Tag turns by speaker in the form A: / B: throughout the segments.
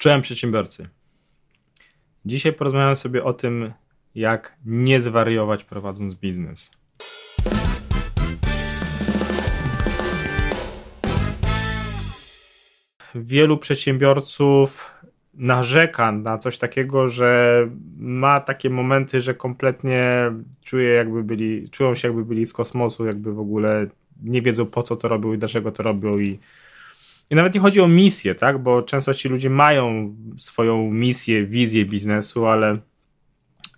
A: Czołem przedsiębiorcy. Dzisiaj porozmawiamy sobie o tym, jak nie zwariować prowadząc biznes. Wielu przedsiębiorców narzeka na coś takiego, że ma takie momenty, że kompletnie czuje jakby byli, czują się jakby byli z kosmosu, jakby w ogóle nie wiedzą po co to robią i dlaczego to robią i i nawet nie chodzi o misję, tak? Bo często ci ludzie mają swoją misję, wizję biznesu, ale,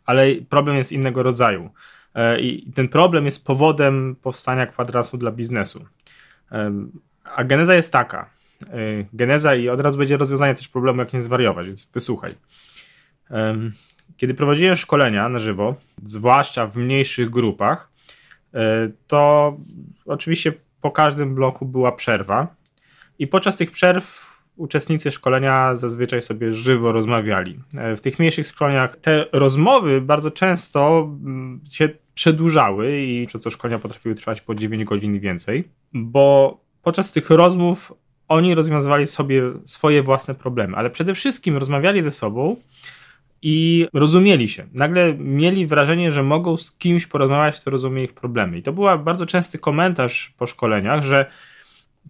A: ale problem jest innego rodzaju. E, I ten problem jest powodem powstania kwadransu dla biznesu. A geneza jest taka. E, geneza i od razu będzie rozwiązanie też problemu, jak nie zwariować, więc wysłuchaj. Kiedy prowadziłem szkolenia na żywo, zwłaszcza w mniejszych grupach, e, to oczywiście po każdym bloku była przerwa i podczas tych przerw uczestnicy szkolenia zazwyczaj sobie żywo rozmawiali. E, w tych mniejszych szkoleniach te rozmowy bardzo często mm, się przedłużały i przez to szkolenia potrafiły trwać po 9 godzin i więcej, bo podczas tych rozmów oni rozwiązywali sobie swoje własne problemy, ale przede wszystkim rozmawiali ze sobą i rozumieli się. Nagle mieli wrażenie, że mogą z kimś porozmawiać, kto rozumie ich problemy. I to był bardzo częsty komentarz po szkoleniach, że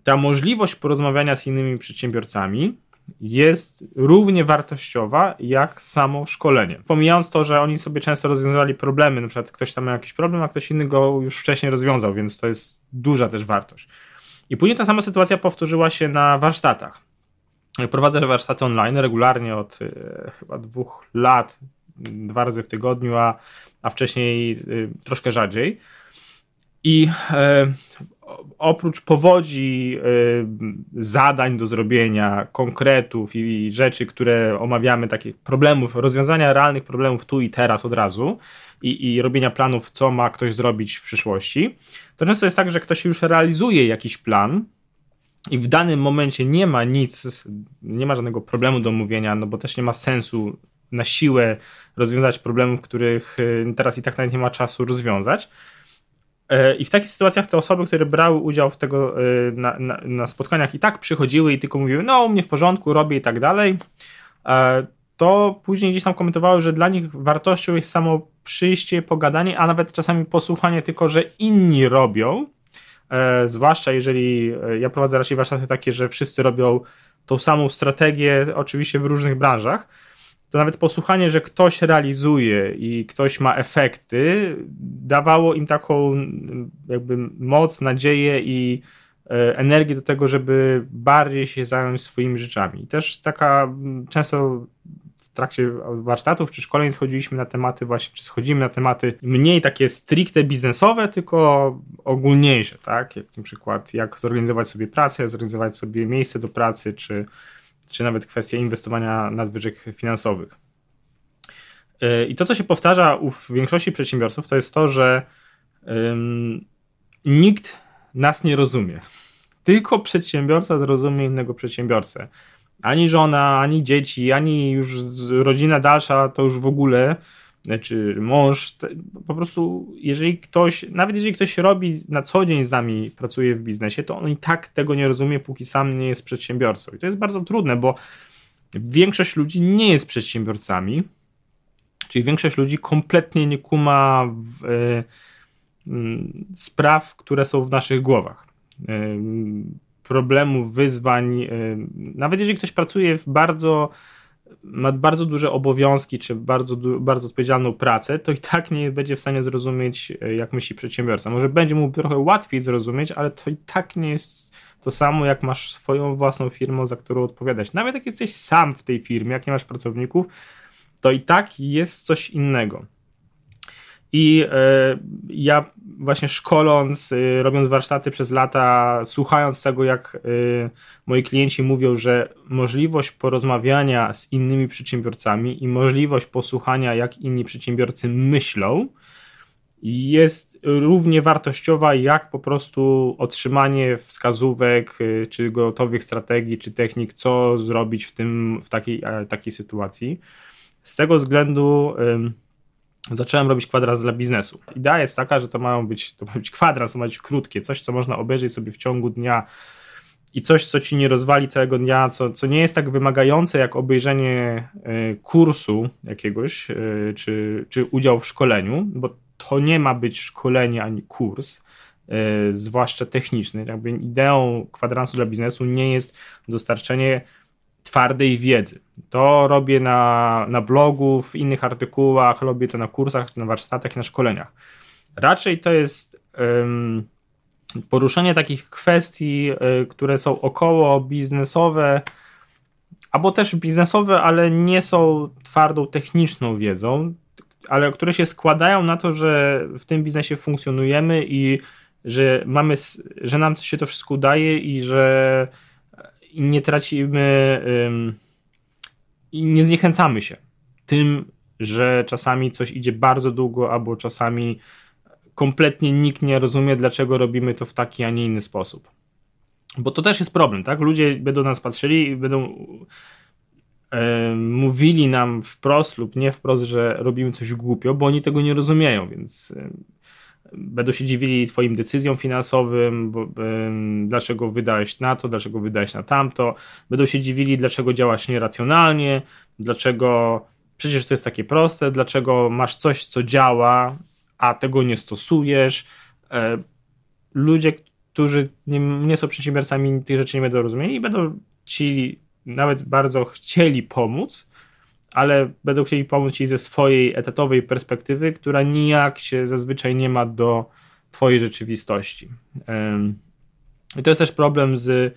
A: ta możliwość porozmawiania z innymi przedsiębiorcami jest równie wartościowa jak samo szkolenie. Pomijając to, że oni sobie często rozwiązywali problemy, na przykład ktoś tam ma jakiś problem, a ktoś inny go już wcześniej rozwiązał, więc to jest duża też wartość. I później ta sama sytuacja powtórzyła się na warsztatach. Prowadzę warsztaty online regularnie od e, chyba dwóch lat, dwa razy w tygodniu, a, a wcześniej y, troszkę rzadziej. I e, oprócz powodzi y, zadań do zrobienia, konkretów i rzeczy, które omawiamy, takich problemów, rozwiązania realnych problemów tu i teraz od razu i, i robienia planów, co ma ktoś zrobić w przyszłości, to często jest tak, że ktoś już realizuje jakiś plan, i w danym momencie nie ma nic, nie ma żadnego problemu do mówienia, no bo też nie ma sensu na siłę rozwiązać problemów, których y, teraz i tak nawet nie ma czasu rozwiązać. E, I w takich sytuacjach te osoby, które brały udział w tego e, na, na, na, spotkaniach i tak przychodziły i tylko mówiły, no u mnie w porządku, robię i tak dalej, e, to później gdzieś tam komentowały, że dla nich wartością jest samo przyjście, pogadanie, a nawet czasami posłuchanie tylko, że inni robią, zwłaszcza jeżeli ja prowadzę raczej warsztaty takie, że wszyscy robią tą samą strategię, oczywiście w różnych branżach, to nawet posłuchanie, że ktoś realizuje i ktoś ma efekty, dawało im taką jakby moc, nadzieję i e, energię do tego, żeby bardziej się zająć swoimi rzeczami. I też taka często w trakcie warsztatów czy szkoleń schodziliśmy na tematy właśnie, czy schodzimy na tematy mniej takie stricte biznesowe, tylko ogólniejsze, tak? Jak na przykład jak zorganizować sobie pracę, zorganizować sobie miejsce do pracy, czy czy nawet kwestia inwestowania nadwyżek finansowych. E, I to, co się powtarza u większości przedsiębiorców, to jest to, że nikt nas nie rozumie. Tylko przedsiębiorca zrozumie innego przedsiębiorcę. Ani żona, ani dzieci, ani już rodzina dalsza, to już w ogóle czy mąż, po prostu jeżeli ktoś, nawet jeżeli ktoś robi na co dzień z nami, pracuje w biznesie, to on i tak tego nie rozumie, póki sam nie jest przedsiębiorcą. I to jest bardzo trudne, bo większość ludzi nie jest przedsiębiorcami, czyli większość ludzi kompletnie nie kuma w, y, y, spraw, które są w naszych głowach. Y, problemów, wyzwań, nawet jeżeli ktoś pracuje w bardzo ma bardzo duże obowiązki, czy bardzo, bardzo odpowiedzialną pracę, to i tak nie będzie w stanie zrozumieć, e, jak myśli przedsiębiorca. Może będzie mu trochę łatwiej zrozumieć, ale to i tak nie jest to samo, jak masz swoją własną firmę, za którą odpowiadać. Nawet jak jesteś sam w tej firmie, jak nie masz pracowników, to i tak jest coś innego. I e, ja właśnie szkoląc, e, robiąc warsztaty przez lata, słuchając tego, jak e, moi klienci mówią, że możliwość porozmawiania z innymi przedsiębiorcami i możliwość posłuchania, jak inni przedsiębiorcy myślą, jest równie wartościowa, jak po prostu otrzymanie wskazówek, czy gotowych strategii, czy technik, co zrobić w, tym, w takiej, takiej sytuacji. Z tego względu zacząłem robić kwadrans dla biznesu. Idea jest taka, że to mają być, to ma być kwadrans, to ma być krótkie, coś, co można obejrzeć sobie w ciągu dnia i coś, co ci nie rozwali całego dnia, co, co nie jest tak wymagające jak obejrzenie e, kursu jakiegoś, e, czy, czy udział w szkoleniu, bo to nie ma być szkolenie ani kurs, e, zwłaszcza techniczny. Jakby ideą kwadransu dla biznesu nie jest dostarczenie twardej wiedzy. To robię na, na blogu, w innych artykułach, robię to na kursach, na warsztatach, na szkoleniach. Raczej to jest um, poruszenie takich kwestii, y, które są około biznesowe, albo też biznesowe, ale nie są twardą techniczną wiedzą, ale które się składają na to, że w tym biznesie funkcjonujemy i że mamy, że nam się to wszystko udaje i że nie tracimy i nie zniechęcamy się tym, że czasami coś idzie bardzo długo, albo czasami kompletnie nikt nie rozumie, dlaczego robimy to w taki, a nie inny sposób. Bo to też jest problem, tak? Ludzie będą nas patrzyli i będą mówili nam wprost lub nie wprost, że robimy coś głupio, bo oni tego nie rozumieją, więc będą się dziwili Twoim decyzjom finansowym, bo, dlaczego wydałeś na to, dlaczego wydałeś na tamto, będą się dziwili, dlaczego działasz nieracjonalnie, dlaczego przecież to jest takie proste, dlaczego masz coś, co działa, a tego nie stosujesz. E, ludzie, którzy nie, nie są przedsiębiorcami, tych rzeczy nie będą rozumieli i będą ci nawet bardzo chcieli pomóc, ale będą chcieli pomóc ci ze swojej etatowej perspektywy, która nijak się zazwyczaj nie ma do twojej rzeczywistości. I to jest też problem z.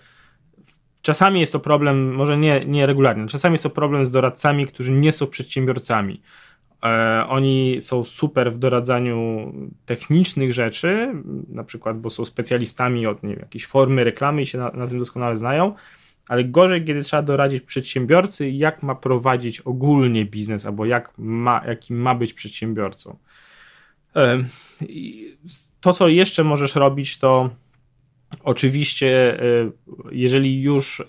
A: Czasami jest to problem, może nie, nie regularnie, czasami jest to problem z doradcami, którzy nie są przedsiębiorcami. E, oni są super w doradzaniu technicznych rzeczy, na przykład, bo są specjalistami od nie wiem, jakiejś formy reklamy i się na, na tym doskonale znają, ale gorzej, kiedy trzeba doradzić przedsiębiorcy, jak ma prowadzić ogólnie biznes, albo jak ma, jakim ma być przedsiębiorcą. E, to, co jeszcze możesz robić, to oczywiście, e, jeżeli już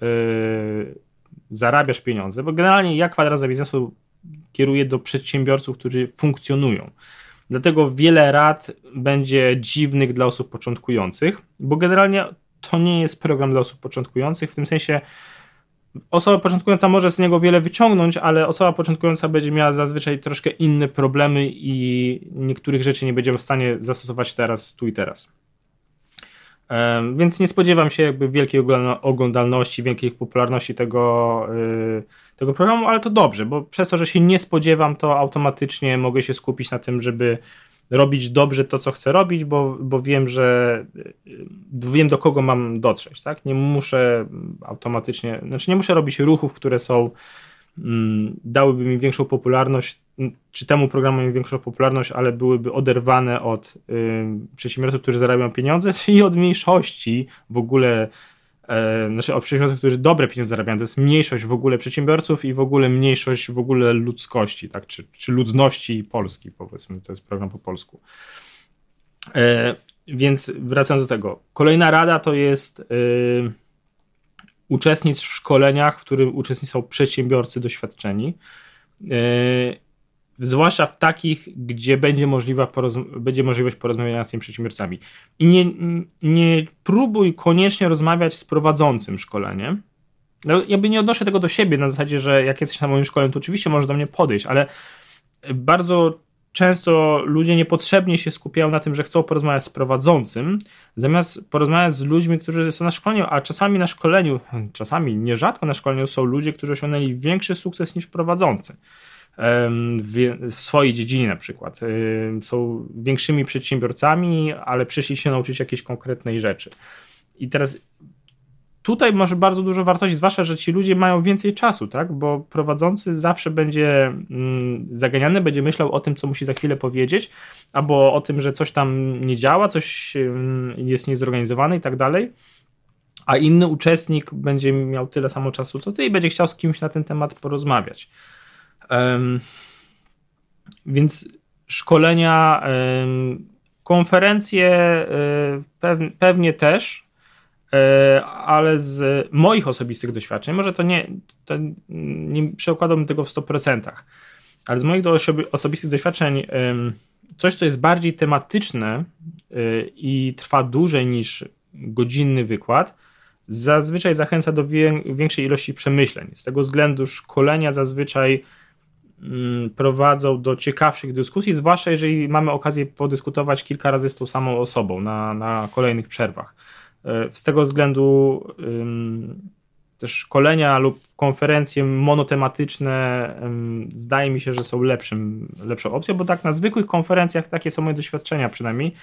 A: zarabiasz pieniądze, bo generalnie jak kwadrat biznesu kieruje do przedsiębiorców, którzy funkcjonują. Dlatego wiele rad będzie dziwnych dla osób początkujących, bo generalnie to nie jest program dla osób początkujących, w tym sensie osoba początkująca może z niego wiele wyciągnąć, ale osoba początkująca będzie miała zazwyczaj troszkę inne problemy i niektórych rzeczy nie będzie w stanie zastosować teraz, tu i teraz. Więc nie spodziewam się jakby wielkiej oglądalności, wielkiej popularności tego, y, tego programu, ale to dobrze, bo przez to, że się nie spodziewam, to automatycznie mogę się skupić na tym, żeby robić dobrze to, co chcę robić, bo, bo wiem, że y, wiem, do kogo mam dotrzeć. Tak? Nie muszę automatycznie, znaczy nie muszę robić ruchów, które są mm, dałyby mi większą popularność, czy temu programowi większą popularność, ale byłyby oderwane od y, przedsiębiorców, którzy zarabiają pieniądze, czyli od mniejszości w ogóle e, znaczy o przedsiębiorców, którzy dobre pieniądze zarabiają, to jest mniejszość w ogóle przedsiębiorców i w ogóle mniejszość w ogóle ludzkości, tak, czy, czy ludności Polski, powiedzmy, to jest program po polsku. E, więc wracając do tego, kolejna rada to jest y, uczestnic w szkoleniach, w których uczestniczą przedsiębiorcy doświadczeni. Y, zwłaszcza w takich, gdzie będzie, możliwa będzie możliwość porozmawiania z tymi przedsiębiorcami. I nie, nie próbuj koniecznie rozmawiać z prowadzącym szkolenie. No, jakby nie odnoszę tego do siebie na zasadzie, że jak jesteś na moim szkoleniu, to oczywiście możesz do mnie podejść, ale bardzo często ludzie niepotrzebnie się skupiają na tym, że chcą porozmawiać z prowadzącym, zamiast porozmawiać z ludźmi, którzy są na szkoleniu, a czasami na szkoleniu, czasami nierzadko na szkoleniu są ludzie, którzy osiągnęli większy sukces niż prowadzący w swojej dziedzinie na przykład. Są większymi przedsiębiorcami, ale przyszli się nauczyć jakiejś konkretnej rzeczy. I teraz tutaj może bardzo dużo wartości, zwłaszcza, że ci ludzie mają więcej czasu, tak? Bo prowadzący zawsze będzie mm, zaganiany, będzie myślał o tym, co musi za chwilę powiedzieć, albo o tym, że coś tam nie działa, coś jest niezorganizowane i tak dalej. A inny uczestnik będzie miał tyle samo czasu, co ty i będzie chciał z kimś na ten temat porozmawiać. Więc szkolenia, konferencje um, pewnie też, e, ale z moich osobistych doświadczeń, może to nie, to nie przekładałbym tego w 100%, ale z moich osobistych doświadczeń coś, co jest bardziej tematyczne e, i trwa dłużej niż godzinny wykład, zazwyczaj zachęca do większej ilości przemyśleń. Z tego względu szkolenia zazwyczaj prowadzą do ciekawszych dyskusji, zwłaszcza jeżeli mamy okazję podyskutować kilka razy z tą samą osobą na, na kolejnych przerwach. E, z tego względu też szkolenia lub konferencje monotematyczne zdaje mi się, że są lepszym, lepszą opcją, bo tak na zwykłych konferencjach takie są moje doświadczenia przynajmniej,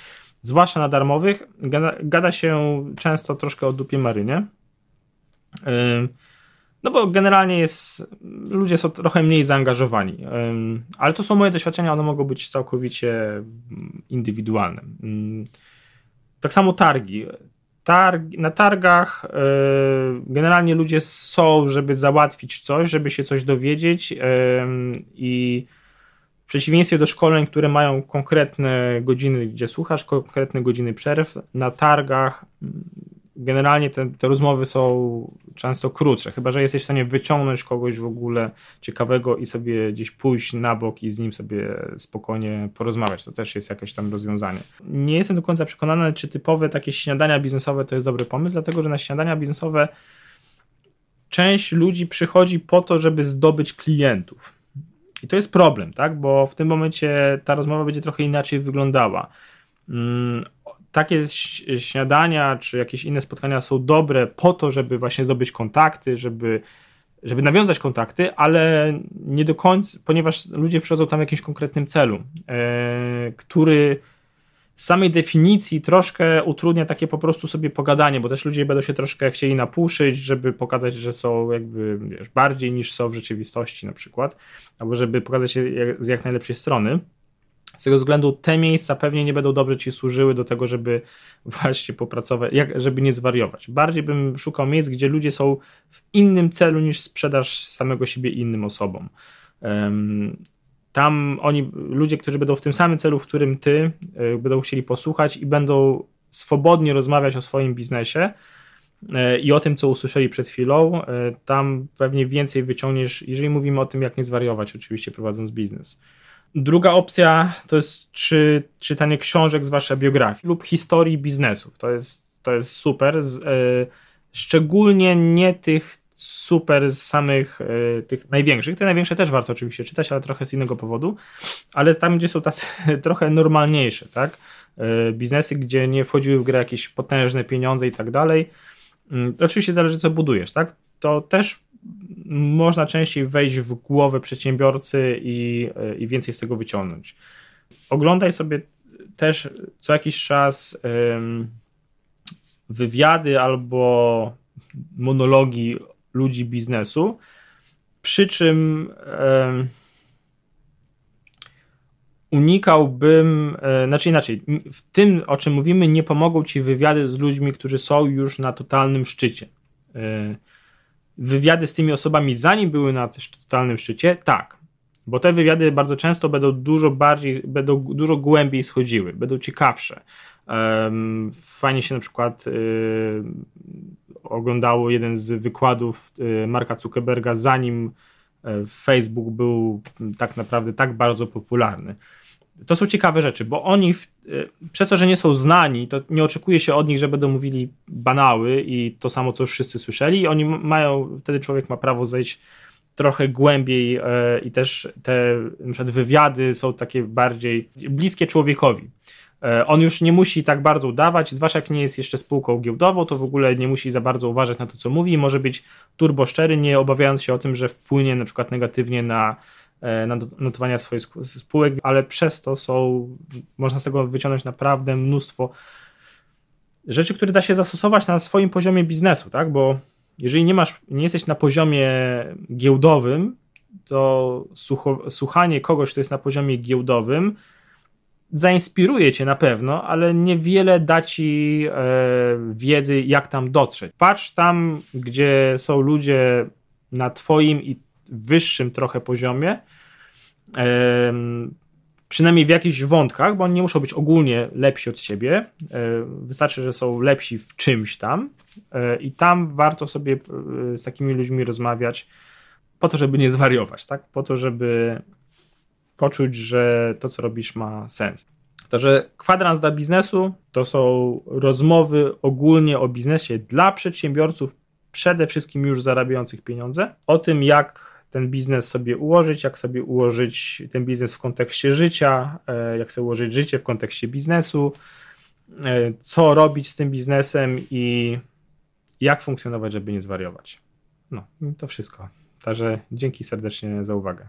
A: zwłaszcza na darmowych, gada, gada się często troszkę o dupie marynie. No bo generalnie jest, ludzie są trochę mniej zaangażowani, ale to są moje doświadczenia, one mogą być całkowicie indywidualne. Tak samo targi. Targ, na targach e, generalnie ludzie są, żeby załatwić coś, żeby się coś dowiedzieć i w przeciwieństwie do szkoleń, które mają konkretne godziny, gdzie słuchasz, konkretne godziny przerw, na targach generalnie te, te rozmowy są często krótsze, chyba że jesteś w stanie wyciągnąć kogoś w ogóle ciekawego i sobie gdzieś pójść na bok i z nim sobie spokojnie porozmawiać. To też jest jakieś tam rozwiązanie. Nie jestem do końca przekonany, czy typowe takie śniadania biznesowe to jest dobry pomysł, dlatego że na śniadania biznesowe część ludzi przychodzi po to, żeby zdobyć klientów. I to jest problem, tak? Bo w tym momencie ta rozmowa będzie trochę inaczej wyglądała. Takie śniadania czy jakieś inne spotkania są dobre po to, żeby właśnie zdobyć kontakty, żeby, żeby nawiązać kontakty, ale nie do końca, ponieważ ludzie przychodzą tam w jakimś konkretnym celu, e, który z samej definicji troszkę utrudnia takie po prostu sobie pogadanie, bo też ludzie będą się troszkę chcieli napuszyć, żeby pokazać, że są jakby wiesz, bardziej niż są w rzeczywistości na przykład, albo żeby pokazać się z jak najlepszej strony. Z tego względu te miejsca pewnie nie będą dobrze ci służyły do tego, żeby właśnie popracować, jak, żeby nie zwariować. Bardziej bym szukał miejsc, gdzie ludzie są w innym celu niż sprzedaż samego siebie innym osobom. Tam oni, ludzie, którzy będą w tym samym celu, w którym ty, y, będą chcieli posłuchać i będą swobodnie rozmawiać o swoim biznesie y, i o tym, co usłyszeli przed chwilą, y, tam pewnie więcej wyciągniesz, jeżeli mówimy o tym, jak nie zwariować, oczywiście prowadząc biznes. Druga opcja to jest czy, czytanie książek, zwłaszcza biografii lub historii biznesów. To jest, to jest super. Z, y, szczególnie nie tych super z samych y, tych największych. Te największe też warto oczywiście czytać, ale trochę z innego powodu. Ale tam, gdzie są tacy trochę normalniejsze, tak? Y, biznesy, gdzie nie wchodziły w grę jakieś potężne pieniądze i tak dalej. Mm, to oczywiście zależy, co budujesz, tak? To też można częściej wejść w głowę przedsiębiorcy i, i więcej z tego wyciągnąć. Oglądaj sobie też co jakiś czas wywiady albo monologi ludzi biznesu, przy czym unikałbym, e, znaczy inaczej, w tym o czym mówimy, nie pomogą ci wywiady z ludźmi, którzy są już na totalnym szczycie. E, wywiady z tymi osobami, zanim były na totalnym szczycie, tak. Bo te wywiady bardzo często będą dużo bardziej, będą dużo głębiej schodziły, będą ciekawsze. Fajnie się na przykład y, oglądało jeden z wykładów y, Marka Zuckerberga, zanim y, Facebook był tak naprawdę tak bardzo popularny to są ciekawe rzeczy, bo oni, w, y, przez to, że nie są znani, to nie oczekuje się od nich, że będą mówili banały i to samo, co już wszyscy słyszeli. Oni mają, wtedy człowiek ma prawo zejść trochę głębiej e, i też te na wywiady są takie bardziej bliskie człowiekowi. E, on już nie musi tak bardzo udawać, zwłaszcza jak nie jest jeszcze spółką giełdową, to w ogóle nie musi za bardzo uważać na to, co mówi, może być turbo szczery, nie obawiając się o tym, że wpłynie na przykład negatywnie E, na notowania swoich spółek, ale przez to są, można z tego wyciągnąć naprawdę mnóstwo rzeczy, które da się zastosować na swoim poziomie biznesu, tak? Bo jeżeli nie masz, nie jesteś na poziomie giełdowym, to słuchanie kogoś, kto jest na poziomie giełdowym, zainspiruje cię na pewno, ale niewiele da ci e, wiedzy, jak tam dotrzeć. Patrz tam, gdzie są ludzie na twoim i wyższym trochę poziomie, przynajmniej w jakichś wątkach, bo oni nie muszą być ogólnie lepsi od siebie. E, wystarczy, że są lepsi w czymś tam e, i tam warto sobie e, z takimi ludźmi rozmawiać po to, żeby nie zwariować, tak? Po to, żeby poczuć, że to, co robisz, ma sens. Także kwadrans dla biznesu to są rozmowy ogólnie o biznesie dla przedsiębiorców, przede wszystkim już zarabiających pieniądze, o tym, jak ten biznes sobie ułożyć, jak sobie ułożyć ten biznes w kontekście życia, e, jak sobie ułożyć życie w kontekście biznesu, e, co robić z tym biznesem i jak funkcjonować, żeby nie zwariować. No, to wszystko. Także dzięki serdecznie za uwagę.